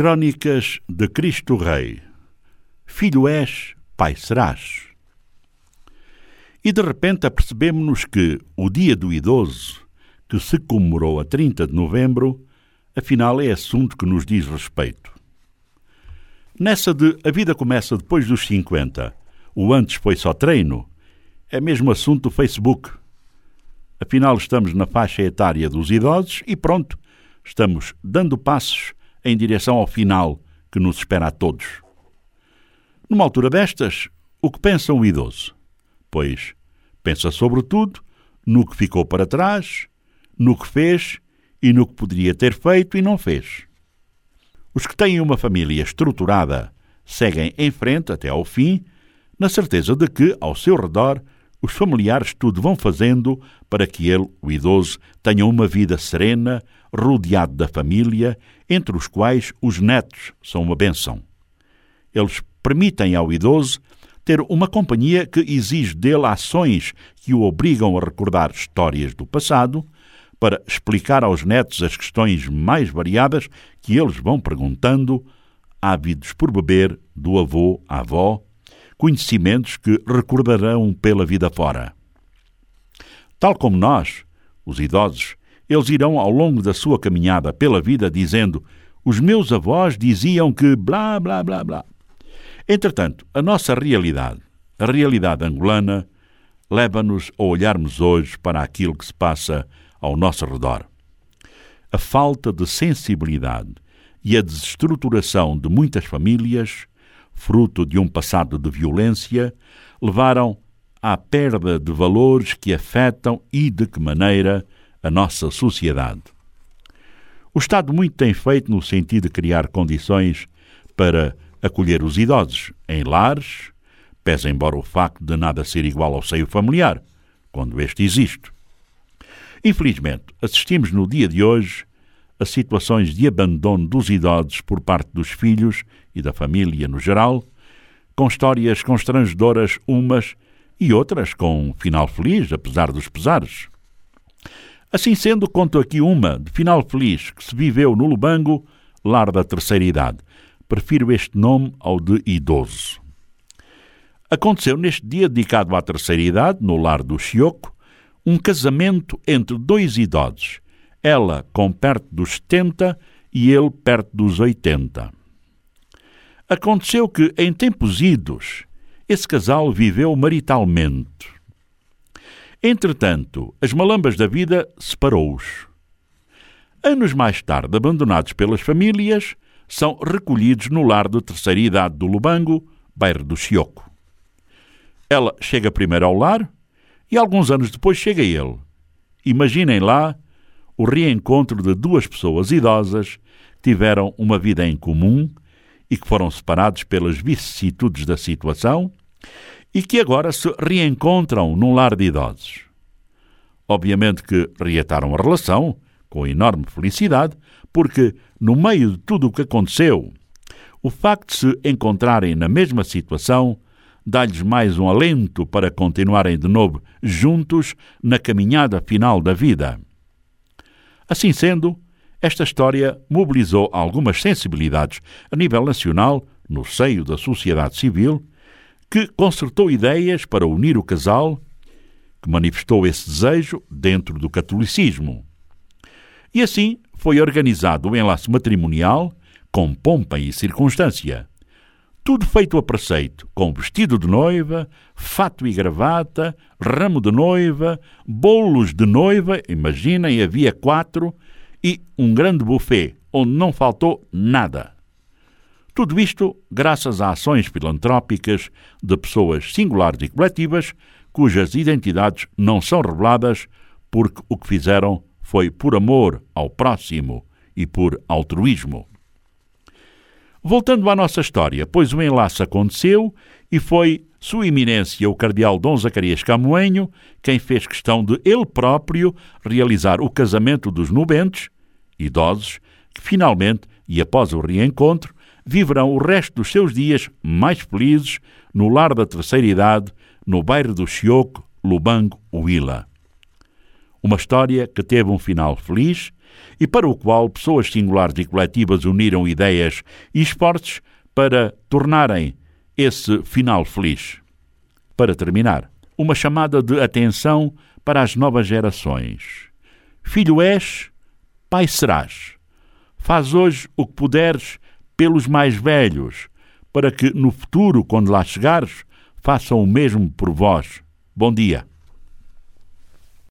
Crônicas de Cristo Rei. Filho és, pai serás. E de repente apercebemos-nos que o Dia do Idoso, que se comemorou a 30 de novembro, afinal é assunto que nos diz respeito. Nessa de a vida começa depois dos 50, o antes foi só treino, é mesmo assunto do Facebook. Afinal, estamos na faixa etária dos idosos e pronto, estamos dando passos em direção ao final que nos espera a todos. Numa altura destas, o que pensa um idoso? Pois pensa sobretudo no que ficou para trás, no que fez e no que poderia ter feito e não fez. Os que têm uma família estruturada seguem em frente até ao fim, na certeza de que, ao seu redor, os familiares tudo vão fazendo para que ele, o idoso, tenha uma vida serena, rodeado da família, entre os quais os netos são uma benção. Eles permitem ao idoso ter uma companhia que exige dele ações que o obrigam a recordar histórias do passado, para explicar aos netos as questões mais variadas que eles vão perguntando, ávidos por beber do avô à avó, conhecimentos que recordarão pela vida fora. Tal como nós, os idosos, eles irão ao longo da sua caminhada pela vida dizendo: Os meus avós diziam que blá blá blá blá. Entretanto, a nossa realidade, a realidade angolana, leva-nos a olharmos hoje para aquilo que se passa ao nosso redor. A falta de sensibilidade e a desestruturação de muitas famílias fruto de um passado de violência, levaram à perda de valores que afetam e de que maneira a nossa sociedade. O Estado muito tem feito no sentido de criar condições para acolher os idosos em lares, pese embora o facto de nada ser igual ao seio familiar, quando este existe. Infelizmente, assistimos no dia de hoje a situações de abandono dos idosos por parte dos filhos e da família no geral, com histórias constrangedoras umas e outras com um final feliz, apesar dos pesares. Assim sendo, conto aqui uma de final feliz que se viveu no Lubango, lar da terceira idade. Prefiro este nome ao de idoso. Aconteceu neste dia dedicado à terceira idade, no lar do Chioco, um casamento entre dois idosos, ela com perto dos 70 e ele perto dos 80. Aconteceu que, em tempos idos, esse casal viveu maritalmente. Entretanto, as malambas da vida separou-os. Anos mais tarde, abandonados pelas famílias, são recolhidos no lar de terceira idade do Lubango, bairro do Chioco. Ela chega primeiro ao lar e alguns anos depois chega ele. Imaginem lá o reencontro de duas pessoas idosas que tiveram uma vida em comum e que foram separados pelas vicissitudes da situação e que agora se reencontram num lar de idosos. Obviamente que reataram a relação com enorme felicidade, porque, no meio de tudo o que aconteceu, o facto de se encontrarem na mesma situação dá-lhes mais um alento para continuarem de novo juntos na caminhada final da vida. Assim sendo, esta história mobilizou algumas sensibilidades a nível nacional, no seio da sociedade civil, que concertou ideias para unir o casal, que manifestou esse desejo dentro do catolicismo. E assim foi organizado o enlace matrimonial com pompa e circunstância. Tudo feito a preceito, com vestido de noiva, fato e gravata, ramo de noiva, bolos de noiva, imaginem, havia quatro, e um grande buffet onde não faltou nada. Tudo isto graças a ações filantrópicas de pessoas singulares e coletivas cujas identidades não são reveladas porque o que fizeram foi por amor ao próximo e por altruísmo. Voltando à nossa história, pois o enlace aconteceu e foi Sua Eminência o Cardeal Dom Zacarias Camoenho quem fez questão de ele próprio realizar o casamento dos nubentes, idosos, que finalmente, e após o reencontro, viverão o resto dos seus dias mais felizes no lar da terceira idade, no bairro do Chioco, Lubango, Huila. Uma história que teve um final feliz e para o qual pessoas singulares e coletivas uniram ideias e esforços para tornarem esse final feliz. Para terminar, uma chamada de atenção para as novas gerações. Filho és, pai serás. Faz hoje o que puderes pelos mais velhos, para que no futuro, quando lá chegares, façam o mesmo por vós. Bom dia.